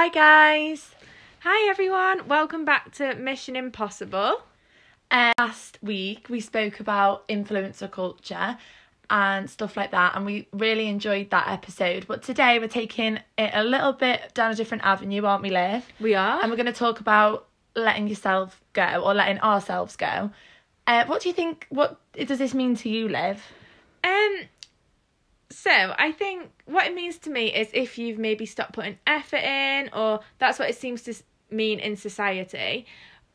Hi, guys. Hi everyone, welcome back to Mission Impossible. Uh, last week we spoke about influencer culture and stuff like that, and we really enjoyed that episode. But today we're taking it a little bit down a different avenue, aren't we, Liv? We are. And we're going to talk about letting yourself go or letting ourselves go. Uh, what do you think? What does this mean to you, Liv? Um so I think what it means to me is if you've maybe stopped putting effort in or that's what it seems to mean in society.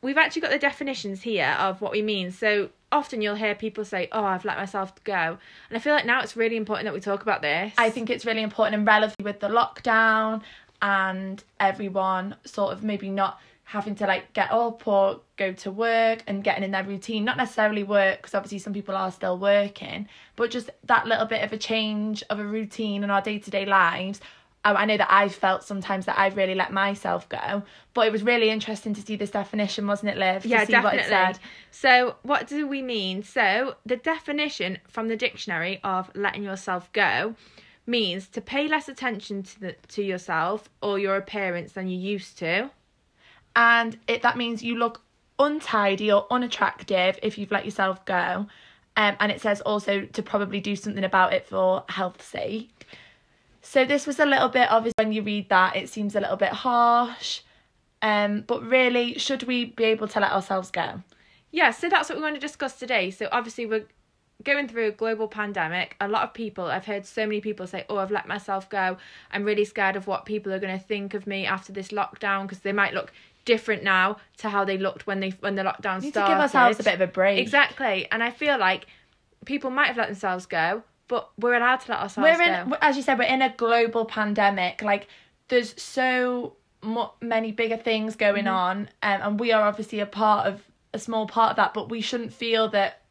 We've actually got the definitions here of what we mean. So often you'll hear people say, "Oh, I've let myself go." And I feel like now it's really important that we talk about this. I think it's really important and relevant with the lockdown and everyone sort of maybe not having to like get up or go to work and getting in their routine not necessarily work because obviously some people are still working but just that little bit of a change of a routine in our day-to-day lives I know that I've felt sometimes that I've really let myself go, but it was really interesting to see this definition, wasn't it, Liv? Yeah, see definitely. What it said. So, what do we mean? So, the definition from the dictionary of letting yourself go means to pay less attention to the, to yourself or your appearance than you used to. And it that means you look untidy or unattractive if you've let yourself go. Um, and it says also to probably do something about it for health's sake. So this was a little bit obvious when you read that it seems a little bit harsh. Um, but really, should we be able to let ourselves go? Yeah, so that's what we want to discuss today. So, obviously, we're going through a global pandemic. A lot of people, I've heard so many people say, Oh, I've let myself go. I'm really scared of what people are going to think of me after this lockdown because they might look different now to how they looked when they when the lockdown We need started. to give ourselves a bit of a break. Exactly. And I feel like people might have let themselves go, but we're allowed to let ourselves we're in go. as you said we're in a global pandemic like there's so mu- many bigger things going Mm-hmm. on um, and we are obviously a part of a small part of that but we shouldn't feel that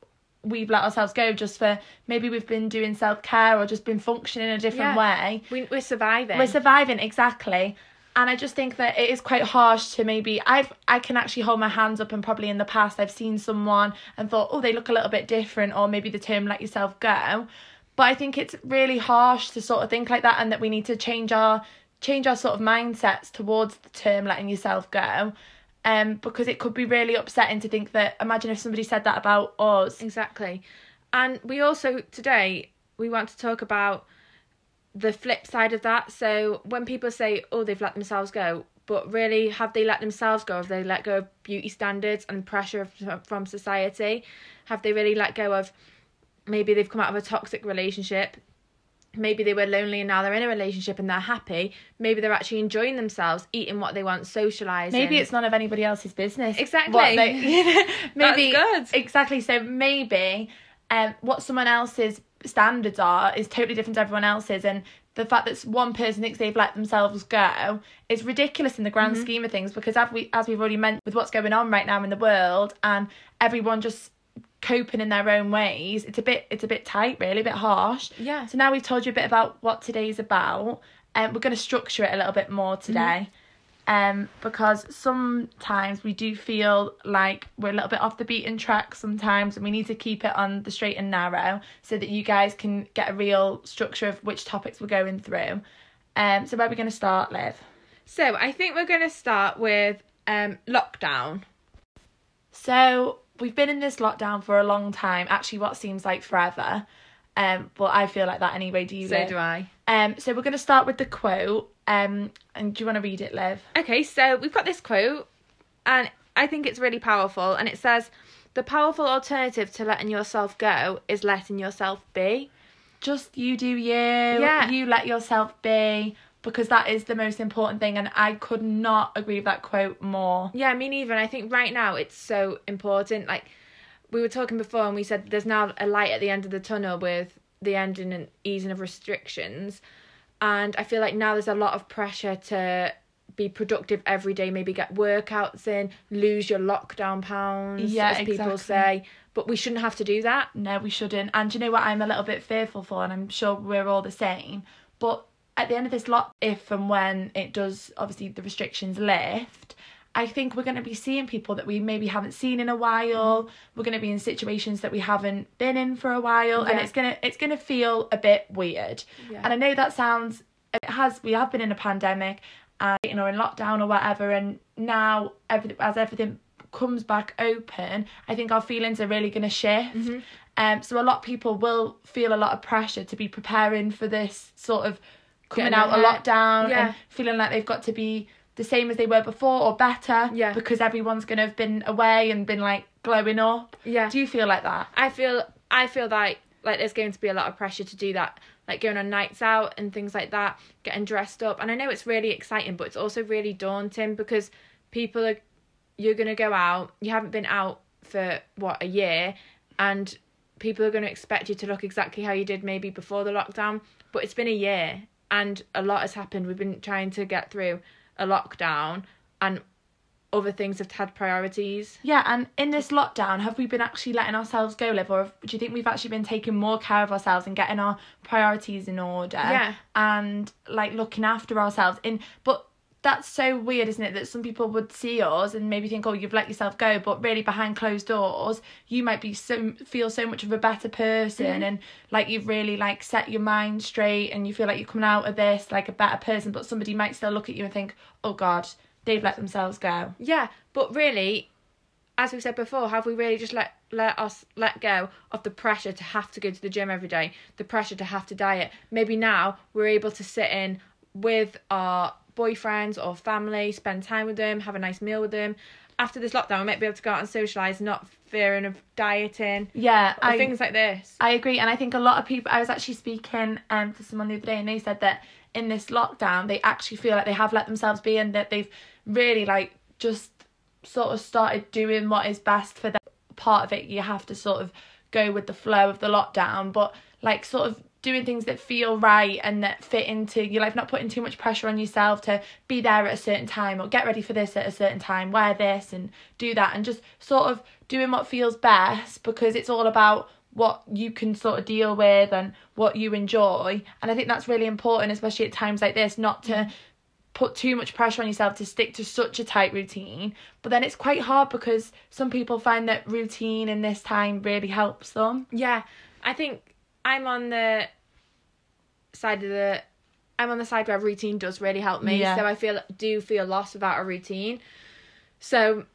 we've let ourselves go just for maybe we've been doing self-care or just been functioning in a different Yeah. way We, we're surviving. we're surviving exactly and i just think that it is quite harsh to maybe i've i can actually hold my hands up and probably in the past i've seen someone and thought oh they look a little bit different or maybe the term let yourself go. But i think it's really harsh to sort of think like that and that we need to change our change our sort of mindsets towards the term letting yourself go. Um because it could be really upsetting to think that imagine if somebody said that about us. Exactly. And we also today we want to talk about the flip side of that. So when people say, "Oh, they've let themselves go," but really, have they let themselves go? Have they let go of beauty standards and pressure from society? Have they really let go of maybe they've come out of a toxic relationship? Maybe they were lonely and now they're in a relationship and they're happy. Maybe they're actually enjoying themselves, eating what they want, socializing. Maybe it's none of anybody else's business. Exactly. They, maybe That's good. exactly. So maybe um, what someone else's standards are is totally different to everyone else's, and the fact that one person thinks they've let themselves go is ridiculous in the grand Mm-hmm. scheme of things. Because as we as we've already mentioned with what's going on right now in the world, and everyone just coping in their own ways, it's a bit it's a bit tight, really, a bit harsh. Yeah. So now we've told you a bit about what today's about, and we're going to structure it a little bit more today. Um, because sometimes we do feel like we're a little bit off the beaten track sometimes, and we need to keep it on the straight and narrow so that you guys can get a real structure of which topics we're going through. Um, so where are we going to start, Liv? So I think we're going to start with um lockdown. So we've been in this lockdown for a long time. Actually, what seems like forever. Um, but I feel like that anyway. Do you? So Liv? do I. Um, so we're going to start with the quote. Um, and do you want to read it, Liv? Okay, so we've got this quote, and I think it's really powerful. And it says, "The powerful alternative to letting yourself go is letting yourself be." Just you do you. Yeah. You let yourself be because that is the most important thing. And I could not agree with that quote more. Yeah, me neither. And I think right now it's so important. Like we were talking before, and we said there's now a light at the end of the tunnel with the ending and easing of restrictions. And I feel like now there's a lot of pressure to be productive every day, maybe get workouts in, lose your lockdown pounds, Yeah, as people exactly. say. But we shouldn't have to do that. No, we shouldn't. And you know what I'm a little bit fearful for? And I'm sure we're all the same. But at the end of this lot, if and when it does, obviously the restrictions lift, I think we're going to be seeing people that we maybe haven't seen in a while. We're going to be in situations that we haven't been in for a while, and it's gonna it's gonna feel a bit weird. Yeah. And I know that sounds it has we have been in a pandemic, and you know in lockdown or whatever and now everything as everything comes back open I think our feelings are really going to shift Mm-hmm. um so a lot of people will feel a lot of pressure to be preparing for this sort of coming Getting out of lockdown Yeah. and feeling like they've got to be the same as they were before or better Yeah. because everyone's going to have been away and been like glowing up Yeah. do you feel like that I feel I feel like like there's going to be a lot of pressure to do that, like going on nights out and things like that, getting dressed up. And I know it's really exciting, but it's also really daunting because people are you're gonna go out. You haven't been out for what a year, and people are going to expect you to look exactly how you did maybe before the lockdown. But it's been a year, and a lot has happened. We've been trying to get through a lockdown, and other things have had priorities. Yeah, and in this lockdown, have we been actually letting ourselves go, Liv, or do you think we've actually been taking more care of ourselves and getting our priorities in order? Yeah. And like looking after ourselves. In but that's so weird, isn't it? That some people would see us and maybe think, "Oh, you've let yourself go," but really behind closed doors, you might be so feel so much of a better person, Mm-hmm. and like you've really like set your mind straight, and you feel like you're coming out of this like a better person. But somebody might still look at you and think, "Oh God, they've let themselves go." Yeah, but really, as we said before, have we really just let let us let go of the pressure to have to go to the gym every day, the pressure to have to diet? Maybe now we're able to sit in with our boyfriends or family, spend time with them, have a nice meal with them. After this lockdown, we might be able to go out and socialise, not fearing of dieting Yeah, or things like this. I agree, and I think a lot of people. I was actually speaking um to someone the other day, and they said that in this lockdown, they actually feel like they have let themselves be, and that they've really like just sort of started doing what is best for them. Part of it, you have to sort of go with the flow of the lockdown, but like sort of doing things that feel right and that fit into your life, not putting too much pressure on yourself to be there at a certain time or get ready for this at a certain time, wear this and do that, and just sort of doing what feels best because it's all about what you can sort of deal with and what you enjoy. And I think that's really important, especially at times like this, not to mm. put too much pressure on yourself to stick to such a tight routine. But then it's quite hard because some people find that routine in this time really helps them. Yeah, I think I'm on the side of the I'm on the side where routine does really help me. Yeah. So I feel do feel lost without a routine. So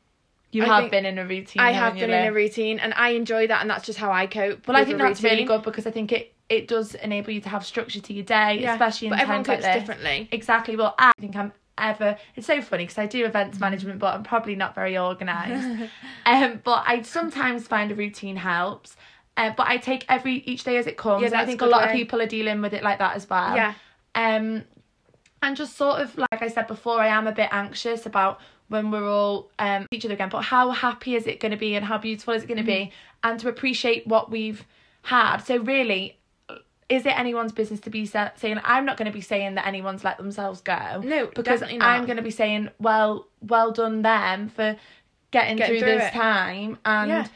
You I have been in a routine. I have been in a routine and I enjoy that and that's just how I cope. Well, I think that's really good because I think it it does enable you to have structure to your day, Yeah, especially in but everyone times like this. differently. Exactly. Well, I think I'm ever. It's so funny because I do events management, but I'm probably not very organised. um, but I sometimes find a routine helps. Uh, but I take every each day as it comes. Yeah, and I think a lot of people are dealing with it like that as well. Yeah. Um, and just sort of like I said before, I am a bit anxious about when we're all um each other again. But how happy is it going to be, and how beautiful is it going to Mm-hmm. be, and to appreciate what we've had. So really, is it anyone's business to be sa- saying? I'm not going to be saying that anyone's let themselves go. No, because. I'm going to be saying, well, well done them for getting, Getting through, through this it. time. And Yeah.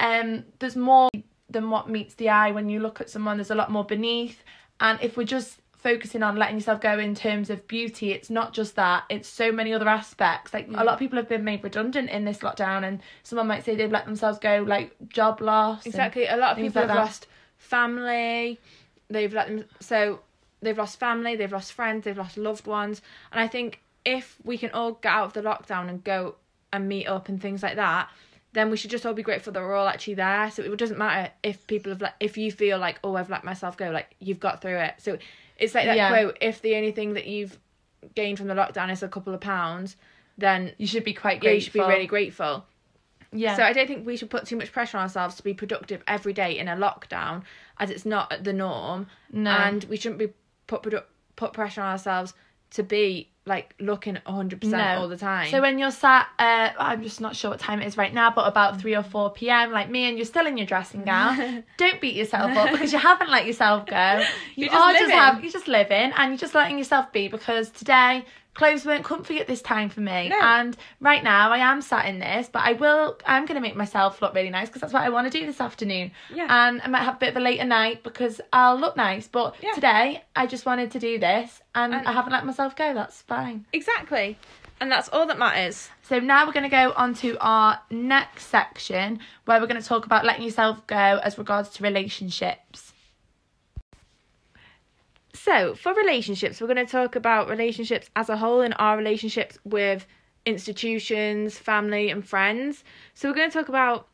um, there's more than what meets the eye when you look at someone. There's a lot more beneath. And if we're just focusing on letting yourself go in terms of beauty, it's not just that. It's so many other aspects. Like a lot of people have been made redundant in this lockdown, and someone might say they've let themselves go, like job loss. Exactly. A lot of people like have that. lost family. They've let them so they've lost family, they've lost friends, they've lost loved ones. And I think if we can all get out of the lockdown and go and meet up and things like that, then we should just all be grateful that we're all actually there. So it doesn't matter if people have let if you feel like, oh I've let myself go, like you've got through it. So it's like that Yeah. quote, if the only thing that you've gained from the lockdown is a couple of pounds, then You should be quite yeah, grateful. you should be really grateful. Yeah. So I don't think we should put too much pressure on ourselves to be productive every day in a lockdown, as it's not the norm. No. And we shouldn't be put put pressure on ourselves to be like looking hundred percent No. all the time. So when you're sat, uh, I'm just not sure what time it is right now, but about three or four p.m. like me, and you're still in your dressing gown, don't beat yourself up because you haven't let yourself go. You You're just are just living. have you're just living, and you're just letting yourself be because today clothes weren't comfy at this time for me, No. and right now I am sat in this, but I will. I'm gonna make myself look really nice because that's what I want to do this afternoon. Yeah. And I might have a bit of a later night because I'll look nice, but Yeah. today I just wanted to do this, and, And- I haven't let myself go. That's fine. Exactly, and that's all that matters. So now we're going to go on to our next section where we're going to talk about letting yourself go as regards to relationships. so for relationships, we're going to talk about relationships as a whole and our relationships with institutions, family, and friends. So we're going to talk about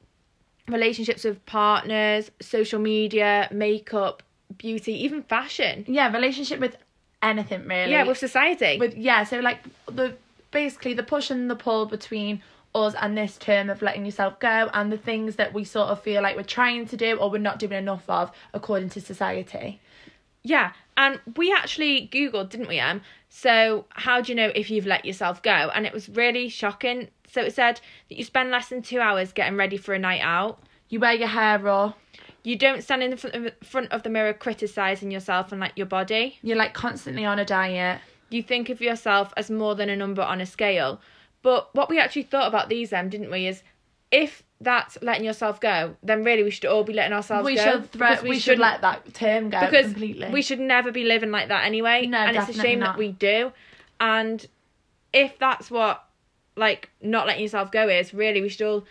relationships with partners, social media, makeup, beauty, even fashion. Yeah, relationship with anything really. Yeah, with society. with yeah, so like the basically the push and the pull between us and this term of letting yourself go and the things that we sort of feel like we're trying to do or we're not doing enough of according to society. Yeah, and we actually Googled, didn't we, Em? So, how do you know if you've let yourself go? And it was really shocking. So, it said that you spend less than two hours getting ready for a night out. You wear your hair raw. You don't stand in the front of, front of the mirror criticizing yourself and like your body. You're like constantly on a diet. You think of yourself as more than a number on a scale. But what we actually thought about these, then, didn't we, is if that's letting yourself go, then really we should all be letting ourselves we go. should throw, because we, should let that term go because completely. we should never be living like that anyway. No, and it's a shame not. that we do. And if that's what like not letting yourself go is, really we should all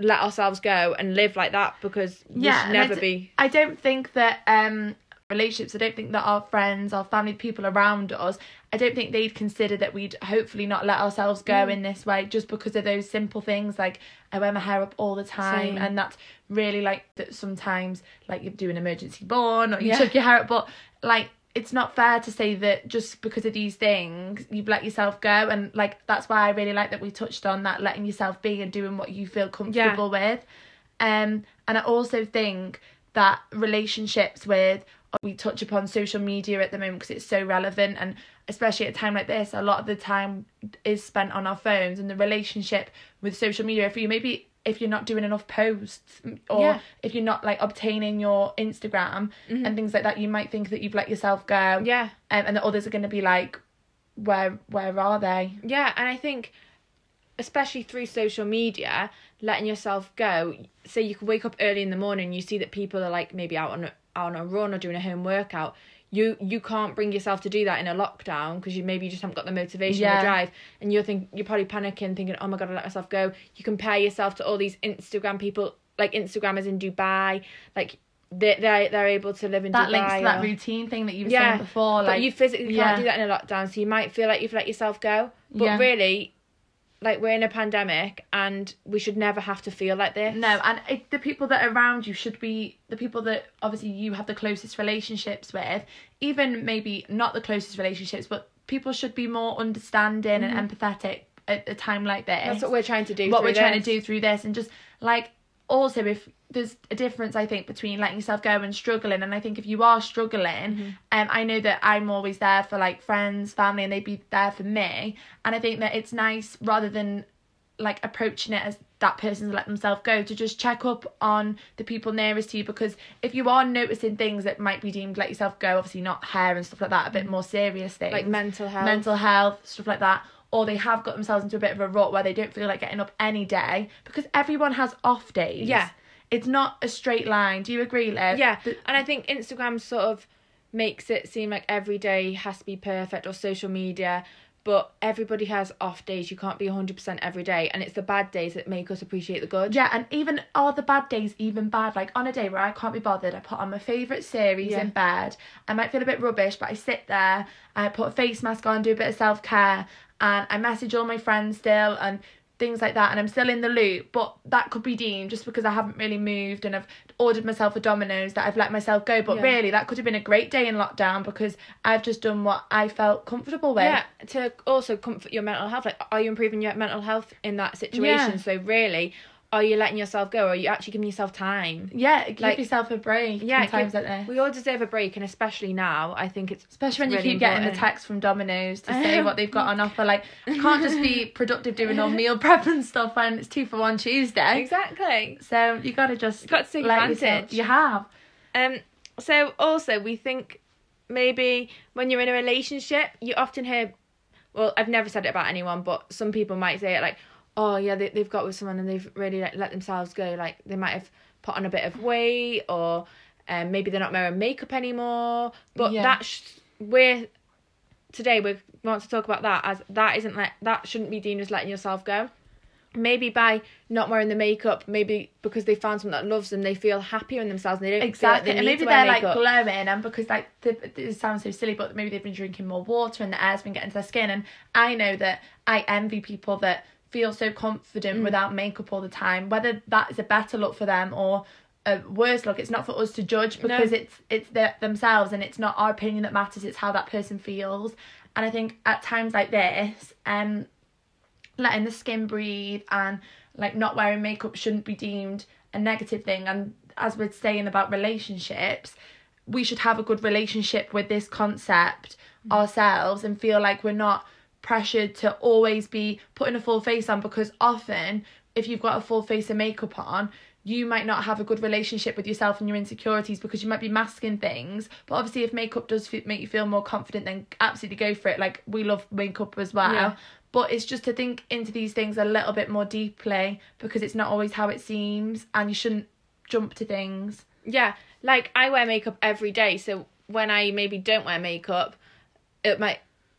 let ourselves go and live like that because we yeah, should never d- be I don't think that um relationships. I don't think that our friends, our family, people around us. I don't think they'd consider that we'd hopefully not let ourselves go Mm. in this way just because of those simple things like I wear my hair up all the time Same. and that's really like that sometimes like you do an emergency born or you Yeah. took your hair up but like it's not fair to say that just because of these things you've let yourself go. And like that's why I really like that we touched on that letting yourself be and doing what you feel comfortable with. Um and I also think that relationships with we touch upon social media at the moment because it's so relevant. And especially at a time like this a lot of the time is spent on our phones. And the relationship with social media for you maybe if you're not doing enough posts or Yeah. if you're not like obtaining your Instagram and things like that you might think that you've let yourself go Yeah. um, and the others are going to be like where where are they Yeah, and I think especially through social media, letting yourself go. Say you can wake up early in the morning, you see that people are like maybe out on a, on a run or doing a home workout. You you can't bring yourself to do that in a lockdown because you maybe you just haven't got the motivation or Yeah. the drive, and you're think you're probably panicking, thinking, "Oh my god, I let myself go." You compare yourself to all these Instagram people, like Instagrammers in Dubai, like they they they're able to live in that Dubai. links to that or- routine thing that you were yeah, saying before but like you physically yeah. can't do that in a lockdown, so you might feel like you've let yourself go. But Yeah. really, like we're in a pandemic, and we should never have to feel like this. No, and it, the people that are around you should be the people that obviously you have the closest relationships with, even maybe not the closest relationships, but people should be more understanding and empathetic at a time like this. Mm-hmm. that's what we're trying to do. what we're trying to do through this, and just like also if there's a difference I think between letting yourself go and struggling, and I think if you are struggling, Mm-hmm. um, I know that I'm always there for like friends, family, and they'd be there for me, and I think that it's nice rather than like approaching it as that person's let themselves go to just check up on the people nearest to you. Because if you are noticing things that might be deemed let yourself go obviously not hair and stuff like that a bit more serious things. like mental health. mental health stuff like that or they have got themselves into a bit of a rut where they don't feel like getting up any day because everyone has off days Yeah. it's not a straight line do you agree Liv Yeah, The- and I think Instagram sort of makes it seem like every day has to be perfect or social media, but everybody has off days. You can't be 100% every day, and it's the bad days that make us appreciate the good. Yeah, and even are the bad days even bad? Like on a day where I can't be bothered, I put on my favourite series Yeah. in bed. I might feel a bit rubbish, but I sit there, I put a face mask on, do a bit of self care, and I message all my friends still and things like that, and I'm still in the loop. But that could be deemed just because I haven't really moved and I've ordered myself a Domino's that I've let myself go. But Yeah. really, that could have been a great day in lockdown because I've just done what I felt comfortable with. Yeah, to also comfort your mental health. Like, are you improving your mental health in that situation? Yeah. So, really, are you letting yourself go, or are you actually giving yourself time? Yeah, give Like- yourself a break. Yeah, times give- like this. We all deserve a break, and especially now, I think it's Especially when you really keep getting the text from Domino's to say what they've got on offer. Like, I can't just be productive doing all meal prep and stuff when it's two for one Tuesday. exactly. So you gotta just You've got to take let yourself- advantage. You have. Um. So also, we think maybe when you're in a relationship, you often hear. Well, I've never said it about anyone, but some people might say it like, "Oh yeah, they they've got with someone and they've really like let themselves go. Like they might have put on a bit of weight, or um, maybe they're not wearing makeup anymore." But Yeah. that sh- we're today we want to talk about that as that isn't like that shouldn't be deemed as letting yourself go. maybe by not wearing the makeup, maybe because they found someone that loves them, they feel happier in themselves and they don't exactly like and maybe need to wear they're like makeup. glowing and because like the, it sounds so silly but maybe they've been drinking more water and the air's been getting to their skin and i know that i envy people that feel so Mm. confident without makeup all the time whether that is a better look for them or a worse look it's not for us to judge because it's it's their, themselves and it's not our opinion that matters it's how that person feels. And i think at times like this um letting the skin breathe and like not wearing makeup shouldn't be deemed a negative thing. And as we're saying about relationships we should have a good relationship with this concept ourselves and feel like we're not pressured to always be putting a full face on because often if you've got a full face of makeup on you might not have a good relationship with yourself and your insecurities because you might be masking things. But obviously if makeup does f- make you feel more confident then absolutely go for it. Like we love makeup as well. Yeah. but it's just to think into these things a little bit more deeply because it's not always how it seems and you shouldn't jump to things. Yeah, like I wear makeup every day, so when I maybe don't wear makeup, it might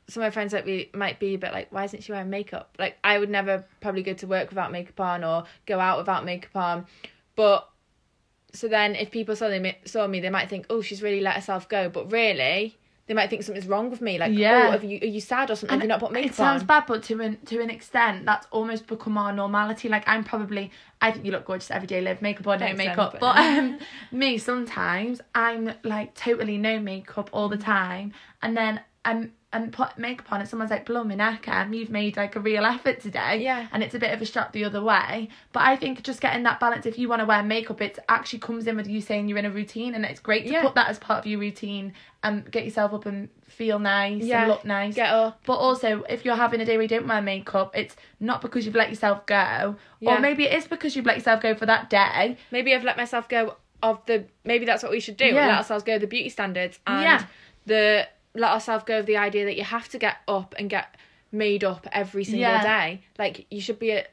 some of my friends might be might be but like, why isn't she wearing makeup? Like I would never probably go to work without makeup on or go out without makeup on, but so then if people saw them saw me, they might think, oh, she's really let herself go, but really. They might think something's wrong with me, like, Yeah. oh, have you, are you sad or something? have you not put makeup on? it sounds on? bad, but to an to an extent, that's almost become our normality. Like I'm probably, I think you look gorgeous every day, Liv makeup or no makeup. But but- um, me sometimes I'm like totally no makeup all the time, and then I'm and put makeup on, and someone's like, "Blow my neck, Em, you've made like a real effort today." Yeah. and it's a bit of a strap the other way. But I think just getting that balance, if you want to wear makeup, it actually comes in with you saying you're in a routine, and it's great to Yeah. put that as part of your routine and get yourself up and feel nice Yeah. and look nice. Get up. But also, if you're having a day where you don't wear makeup, it's not because you've let yourself go, Yeah. or maybe it is because you've let yourself go for that day. maybe I've let myself go of the maybe that's what we should do. Yeah. Let ourselves go the beauty standards and Yeah. the let ourselves go of the idea that you have to get up and get made up every single Yeah. day. Like you should be a,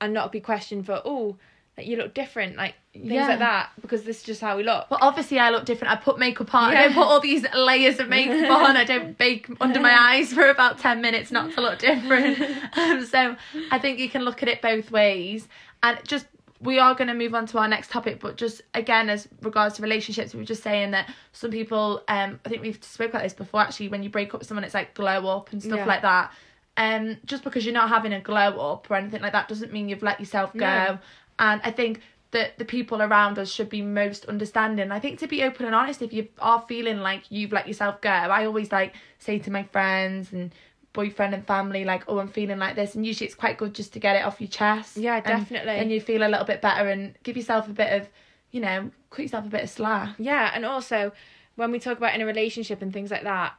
and not be questioned for oh like you look different like things Yeah. like that because this is just how we look. But obviously, I look different. I put makeup on. I don't put all these layers of makeup on. I don't bake under my eyes for about 10 minutes not to look different. um, so I think you can look at it both ways. And just, we are going to move on to our next topic, but just again, as regards to relationships, we were just saying that some people, um, I think we've spoke about this before actually, when you break up with someone, it's like glow up and stuff Yeah. like that. Um, just because you're not having a glow up or anything like that doesn't mean you've let yourself go. No. And I think that the people around us should be most understanding. I think to be open and honest, if you are feeling like you've let yourself go, I always like say to my friends and boyfriend and family, like, oh, I'm feeling like this. And usually it's quite good just to get it off your chest. Yeah, And definitely. then you feel a little bit better and give yourself a bit of, you know, cut yourself a bit of slack. Yeah, and also when we talk about in a relationship and things like that,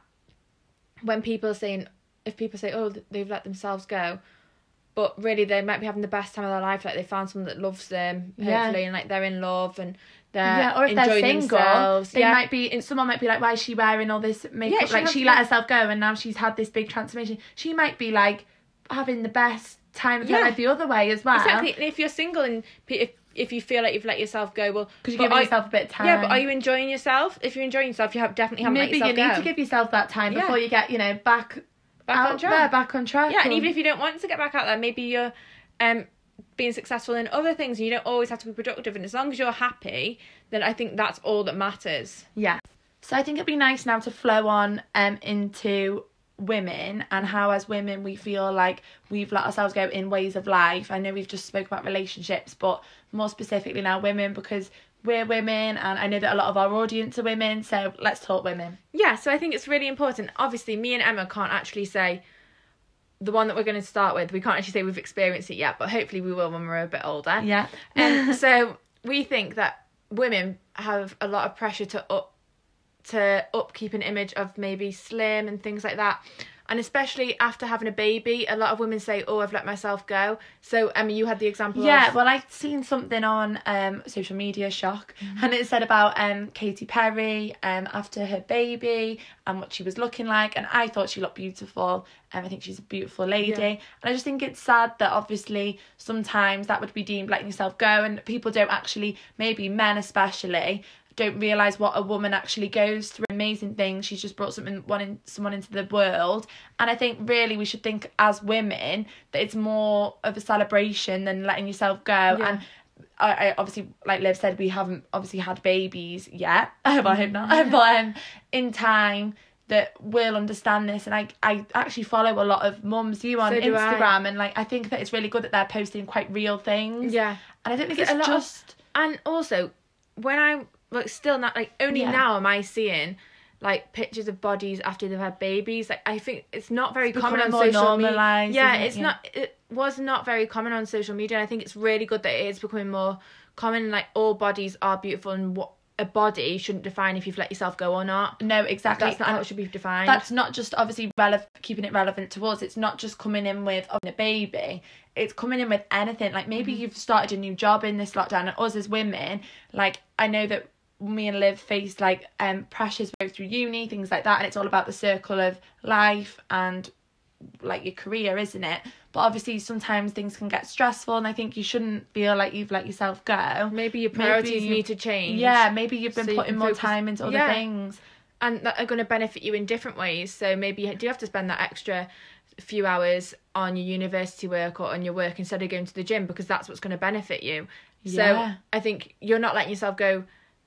when people are saying, if people say, oh, they've let themselves go, but really they might be having the best time of their life, like they found someone that loves them, Yeah. hopefully, and like they're in love and yeah, or if they're single, themselves. they yeah. might be. Someone might be like, "Why is she wearing all this makeup? Yeah, she like she let herself go, and now she's had this big transformation." She might be like having the best time of her Yeah. life the other way as well. Exactly. And if you're single and if if you feel like you've let yourself go, well, Because you're giving are- yourself a bit of time. Yeah, but are you enjoying yourself? If you're enjoying yourself, you have definitely haven't Maybe you need yourself to give yourself that time before you get, you know, back back out on track. there, back on track. Yeah, and even if you don't want to get back out there, maybe you're um being successful in other things and you don't always have to be productive and as long as you're happy, then I think that's all that matters. Yeah. So I think it'd be nice now to flow on um into women and how as women we feel like we've let ourselves go in ways of life. I know we've just spoke about relationships, but more specifically now women because we're women and I know that a lot of our audience are women, so let's talk women. Yeah, so I think it's really important. Obviously, me and Emma can't actually say the one that we're going to start with. We can't actually say we've experienced it yet, but hopefully we will when we're a bit older. Yeah. Um, and so we think that women have a lot of pressure to up to upkeep an image of maybe slim and things like that. And especially after having a baby, a lot of women say, "Oh, I've let myself go." So, Emma, you had the example. Yeah, of, well, I'd seen something on um, social media, shock, Mm-hmm. and it said about um, Katy Perry um, after her baby and what she was looking like, and I thought she looked beautiful. Um, I think she's a beautiful lady, Yeah. and I just think it's sad that obviously sometimes that would be deemed letting yourself go, and people don't actually, maybe men especially, don't realize what a woman actually goes through. Amazing things she's just brought something one in, someone into the world. And i think really we should think as women that it's more of a celebration than letting yourself go. Yeah. and I, I obviously like Liv said we haven't obviously had babies yet. But I? Hope not. But um, in time that will understand this. And I I actually follow a lot of mums you on So do I. Instagram. And like I think that it's really good that they're posting quite real things. Yeah. and I don't think Because it's a lot of- just And also, when I like still not like only Yeah. now am I seeing like pictures of bodies after they've had babies. Like I think it's not very common on social media. Yeah, it? it's Yeah. not. It was not very common on social media. And I think it's really good that it is becoming more common. Like all bodies are beautiful, and what a body shouldn't define if you've let yourself go or not. no exactly That's not And how it should be defined. that's not just obviously relevant keeping it relevant to us it's not just coming in with oh, a baby it's coming in with anything like maybe mm-hmm. you've started a new job in this lockdown and us as women like i know that me and liv faced like um pressures both through uni things like that and it's all about the circle of life and like your career isn't it but obviously sometimes things can get stressful and i think you shouldn't feel like you've let yourself go Maybe your Maybe priorities you- need to change. yeah maybe you've been So putting can more focus- time into other Yeah. things and that are going to benefit you in different ways. So maybe you do have to spend that extra few hours on your university work or on your work instead of going to the gym because that's what's going to benefit you. So I think you're not letting yourself go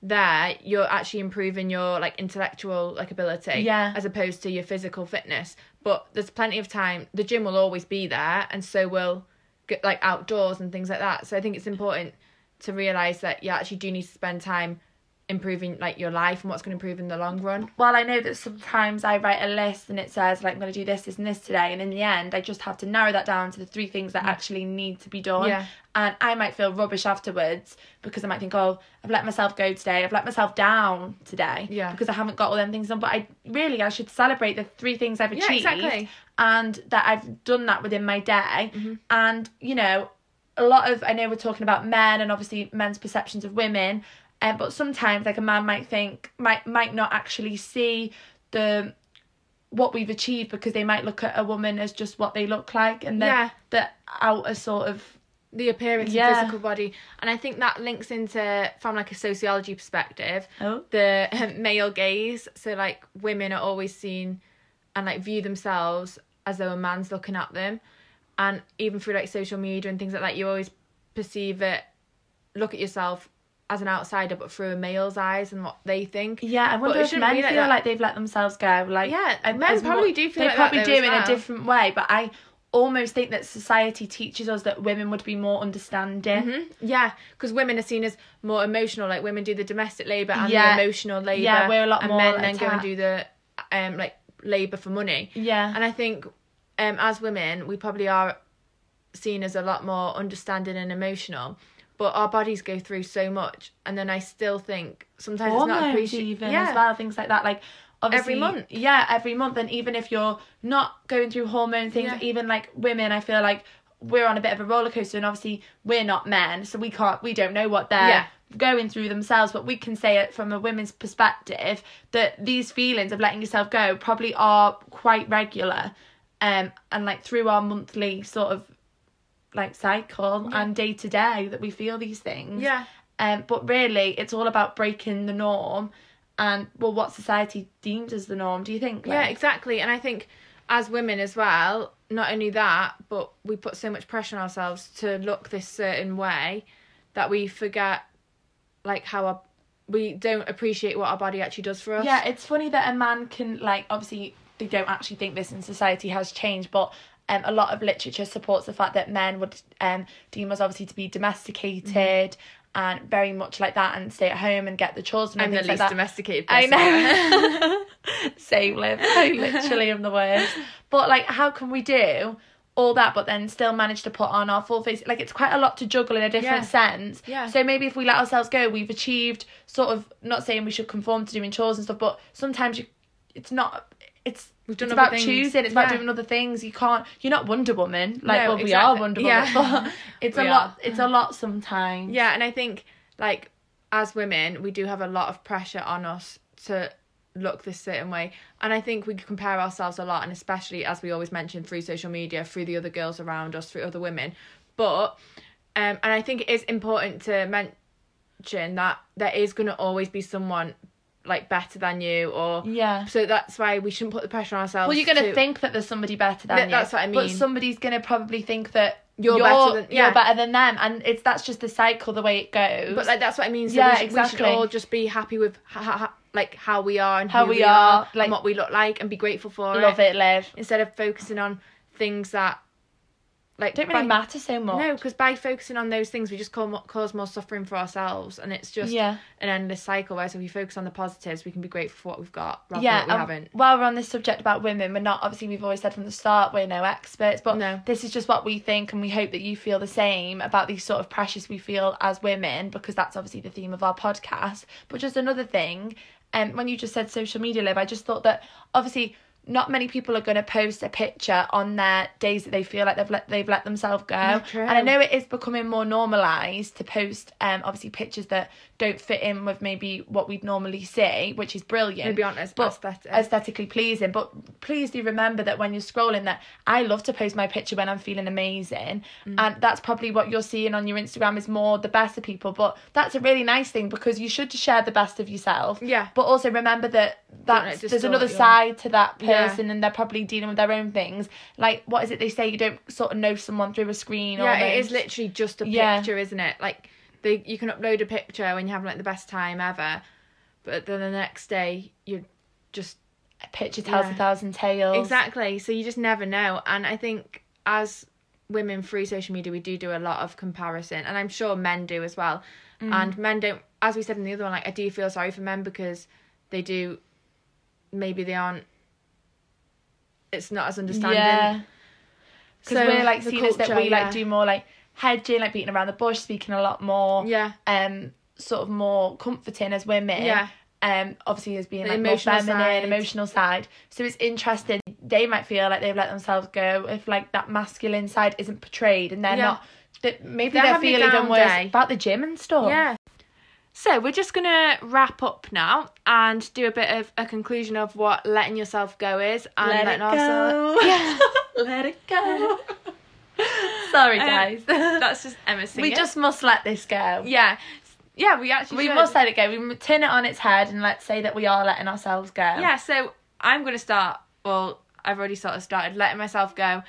there. You're actually improving your like intellectual like ability, Yeah. as opposed to your physical fitness. But there's plenty of time. The gym will always be there, and so will get like outdoors and things like that. So I think it's important to realize that you actually do need to spend time improving like your life and what's going to improve in the long run. well, I know that sometimes I write a list and it says like I'm going to do this, this, and this today, and in the end, I just have to narrow that down to the three things that actually need to be done. Mm. Yeah. And I might feel rubbish afterwards because I might think, oh, I've let myself go today. I've let myself down today. Yeah. Because I haven't got all them things done. But I really, I should celebrate the three things I've achieved Yeah, exactly. And that I've done that within my day. Mm-hmm. And you know, a lot of I know we're talking about men and obviously men's perceptions of women, um, but sometimes like a man might think might might not actually see the what we've achieved because they might look at a woman as just what they look like and the Yeah. the outer sort of the appearance Yeah. and physical body and i think that links into from like a sociology perspective oh the um, male gaze so like women are always seen and like view themselves as though a man's looking at them and even through like social media and things like that you always perceive it look at yourself as an outsider but through a male's eyes and what they think yeah I wonder if men like feel that. like they've let themselves go like Yeah, men probably mu- do feel they like that probably do in a different way but I almost think that society teaches us that women would be more understanding Mhm. Yeah, because women are seen as more emotional. Like women do the domestic labor and Yeah. the emotional labor. Yeah, we're a lot and more men then go and do the um like labor for money. yeah And I think um as women we probably are seen as a lot more understanding and emotional. But our bodies go through so much, and then I still think sometimes it's not hormones appreciated. even yeah, as well things like that like obviously Every month. yeah every month and even if you're not going through hormone things Yeah. even like women i feel like we're on a bit of a roller coaster and obviously we're not men so we can't we don't know what they're Yeah. going through themselves but we can say it from a women's perspective that these feelings of letting yourself go probably are quite regular um and like through our monthly sort of like cycle Yeah. and day to day that we feel these things yeah, um, but really, it's all about breaking the norm and, well, what society deems as the norm. Do you think? yeah, exactly. And I think as women as well, not only that, but we put so much pressure on ourselves to look this certain way that we forget like how our we don't appreciate what our body actually does for us. Yeah, it's funny that a man can, like, obviously, they don't actually think this in society has changed, but um, a lot of literature supports the fact that men would um, deem us obviously to be domesticated and very much like that and stay at home and get the chores and I'm the least like that. domesticated I know. Same, Liv. I literally am the worst. But like, how can we do all that, but then still manage to put on our full face? Like, it's quite a lot to juggle in a different Yeah. sense. Yeah. So maybe if we let ourselves go, we've achieved sort of. Not saying we should conform to doing chores and stuff, but sometimes you, it's not. It's. We've done it's about things. choosing. It's about doing other things. You can't. You're not Wonder Woman. Like, No, well, we are Wonder Woman, Yeah. but it's a We lot. It's a lot sometimes. Yeah, and I think like as women, we do have a lot of pressure on us to look this certain way, and I think we compare ourselves a lot, and especially as we always mention through social media, through the other girls around us, through other women. But um, and I think it is important to mention that there is going to always be someone like better than you or Yeah. so that's why we shouldn't put the pressure on ourselves Well, you're gonna to- think that there's somebody better than That- you. that's what I mean. But somebody's gonna probably think that You're better than- yeah. you're better than them, and it's that's just the cycle, the way it goes. but like that's what I mean so Yeah, we, should, we should exactly. all just be happy with ha- ha- like how we are and How who we we are, are like- and what we look like and be grateful for love it, Liv. instead of focusing on things that like Don't really by- matter so much. No, because by focusing on those things, we just cause more, cause more suffering for ourselves, and it's just Yeah. an endless cycle. Whereas if we focus on the positives, we can be grateful for what we've got rather yeah, than what we haven't. while we're on this subject about women, we're not obviously we've always said from the start we're no experts, but No. this is just what we think, and we hope that you feel the same about these sort of pressures we feel as women, because that's obviously the theme of our podcast. But just another thing, and um, when you just said social media Liv, I just thought that obviously not many people are going to post a picture on their days that they feel like they've let they've let themselves go. And I know it is becoming more normalized to post um obviously pictures that don't fit in with maybe what we'd normally see, which is brilliant. Maybe aren't as but aesthetic. aesthetically pleasing. But please do remember that when you're scrolling that I love to post my picture when I'm feeling amazing. Mm. And that's probably what you're seeing on your Instagram is more the best of people. But that's a really nice thing because you should share the best of yourself. Yeah. But also remember that that's there's another side to that Yeah. person and they're probably dealing with their own things. Like what is it they say you don't sort of know someone through a screen yeah, it almost. is literally just a Yeah. picture, isn't it? Like they, you can upload a picture when you're having like the best time ever, but then the next day you're just a picture tells Yeah. a thousand tales. Exactly. So you just never know. And I think as women through social media, we do do a lot of comparison, and I'm sure men do as well. Mm. And men don't, as we said in the other one, like I do feel sorry for men because they do, maybe they aren't. It's not as understanding. Yeah. Because So, we're like seen as that we yeah. like do more like hedging, like beating around the bush, speaking a lot more. Yeah. Um, sort of more comforting as women. Yeah. Um, obviously as being The like more feminine, side. emotional side. So it's interesting. They might feel like they've let themselves go if like that masculine side isn't portrayed, and they're Yeah. not. That maybe They're they having a feel even worse day. about the gym and stuff. Yeah. So we're just gonna wrap up now and do a bit of a conclusion of what letting yourself go is and Let it letting go. ourselves- Yeah. Let it go. Sorry, Um, guys. That's just Emma singing. we just must let this go. yeah, yeah. We actually We should. must let it go. We turn it on its head and let's say that we are letting ourselves go. Yeah, so I'm going to start. Well, I've already sort of started letting myself go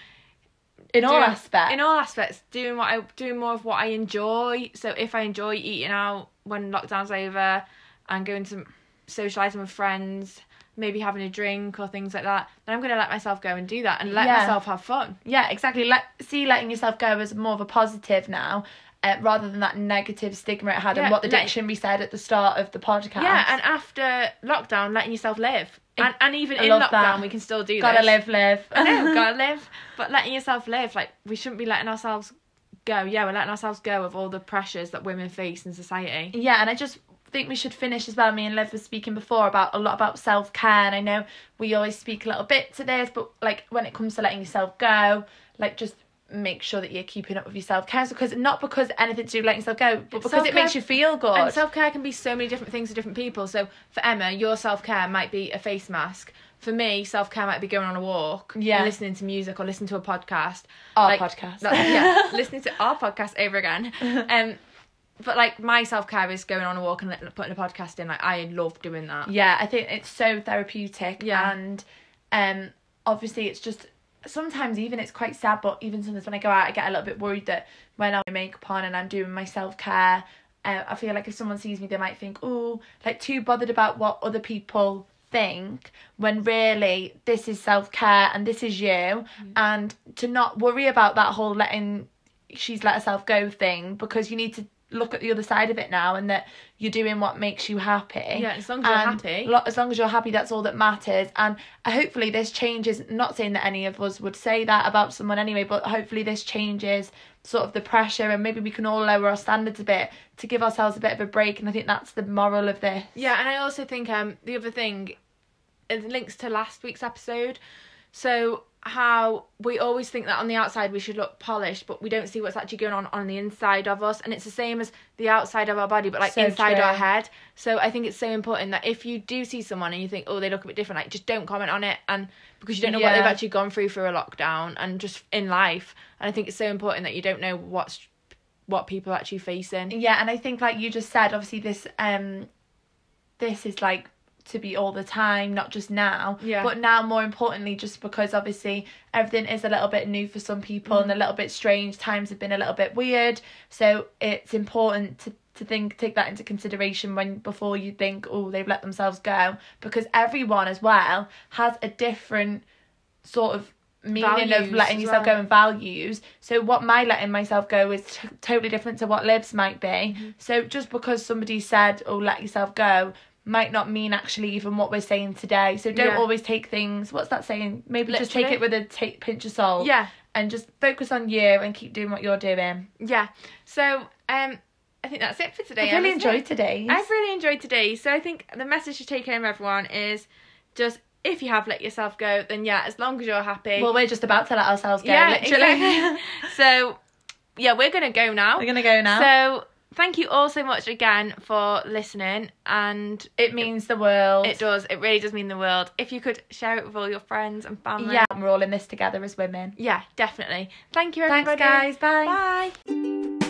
In all doing- aspects. In all aspects, doing what I doing more of what I enjoy. So if I enjoy eating out when lockdown's over, and going to socializing with friends, maybe having a drink or things like that, then I'm going to let myself go and do that and let Yeah. myself have fun. yeah, exactly. Let see letting yourself go as more of a positive now. Uh, rather than that negative stigma it had Yeah, and what the let- dictionary said at the start of the podcast. Yeah, and after lockdown, letting yourself live. And, and even I in lockdown, that. we can still do that. gotta this. live, live. I know, gotta live. But letting yourself live, like we shouldn't be letting ourselves go. Yeah, we're letting ourselves go of all the pressures that women face in society. Yeah, and I just think we should finish as well. Me and Liv were speaking before about a lot about self care, and I know we always speak a little bit to this, but like when it comes to letting yourself go, like just make sure that you're keeping up with your self care. Because not because anything to do with letting yourself go, but because it Self-care- makes you feel good. And self care can be so many different things to different people. So for Emma, your self care might be a face mask. For me, self care might be going on a walk, Yeah. and listening to music or listening to a podcast. Our Like, podcast. that- yeah, listening to our podcast over again. Um, but like my self care is going on a walk and putting a podcast in. Like I love doing that. yeah, I think it's so therapeutic. Yeah. and um, obviously it's just sometimes even it's quite sad. But even sometimes when I go out, I get a little bit worried that when I'm makeup on and I'm doing my self care. Uh, I feel like if someone sees me, they might think, "Oh, like too bothered about what other people think." When really, this is self care and this is you, mm. and to not worry about that whole letting she's let herself go thing because you need to look at the other side of it now and that you're doing what makes you happy. Yeah, as long as you're happy. lo- as long as you're happy, that's all that matters. And uh, hopefully, this changes. Not saying that any of us would say that about someone anyway, but hopefully, this changes sort of the pressure, and maybe we can all lower our standards a bit to give ourselves a bit of a break. And I think that's the moral of this. Yeah, and I also think um the other thing it links to last week's episode. So how we always think that on the outside we should look polished, but we don't see what's actually going on on the inside of us, and it's the same as the outside of our body, but like So inside our head. So I think it's so important that if you do see someone and you think, oh, they look a bit different, like just don't comment on it, and because you don't know what they've actually gone through through a lockdown and just in life. And I think it's so important that you don't know what's what people are actually facing. Yeah, and I think like you just said, obviously this um this is like to be all the time, not just now. Yeah. But now more importantly, just because obviously everything is a little bit new for some people and a little bit strange. Times have been a little bit weird. So it's important to to think take that into consideration when before you think, oh, they've let themselves go. Because everyone as well has a different sort of meaning Values of letting yourself well. go and values. So what my letting myself go is t- totally different to what Liv's might be. Mm-hmm. So just because somebody said, "Oh, let yourself go," might not mean actually even what we're saying today. So don't Yeah. always take things. What's that saying? Maybe just take it with a pinch of salt. Yeah. And just focus on you and keep doing what you're doing. Yeah. So um I think that's it for today. I really enjoyed it? today's. I've really enjoyed today. So I think the message to take home everyone is just if you have let yourself go, then yeah, as long as you're happy. well, we're just about to let ourselves go. yeah, literally. exactly. so yeah, we're gonna go now. we're gonna go now. So thank you all so much again for listening and it means the world. it does it really does mean the world. If you could share it with all your friends and family. Yeah, we're all in this together as women. Yeah, definitely. Thank you everybody Thanks, guys. Bye. Bye.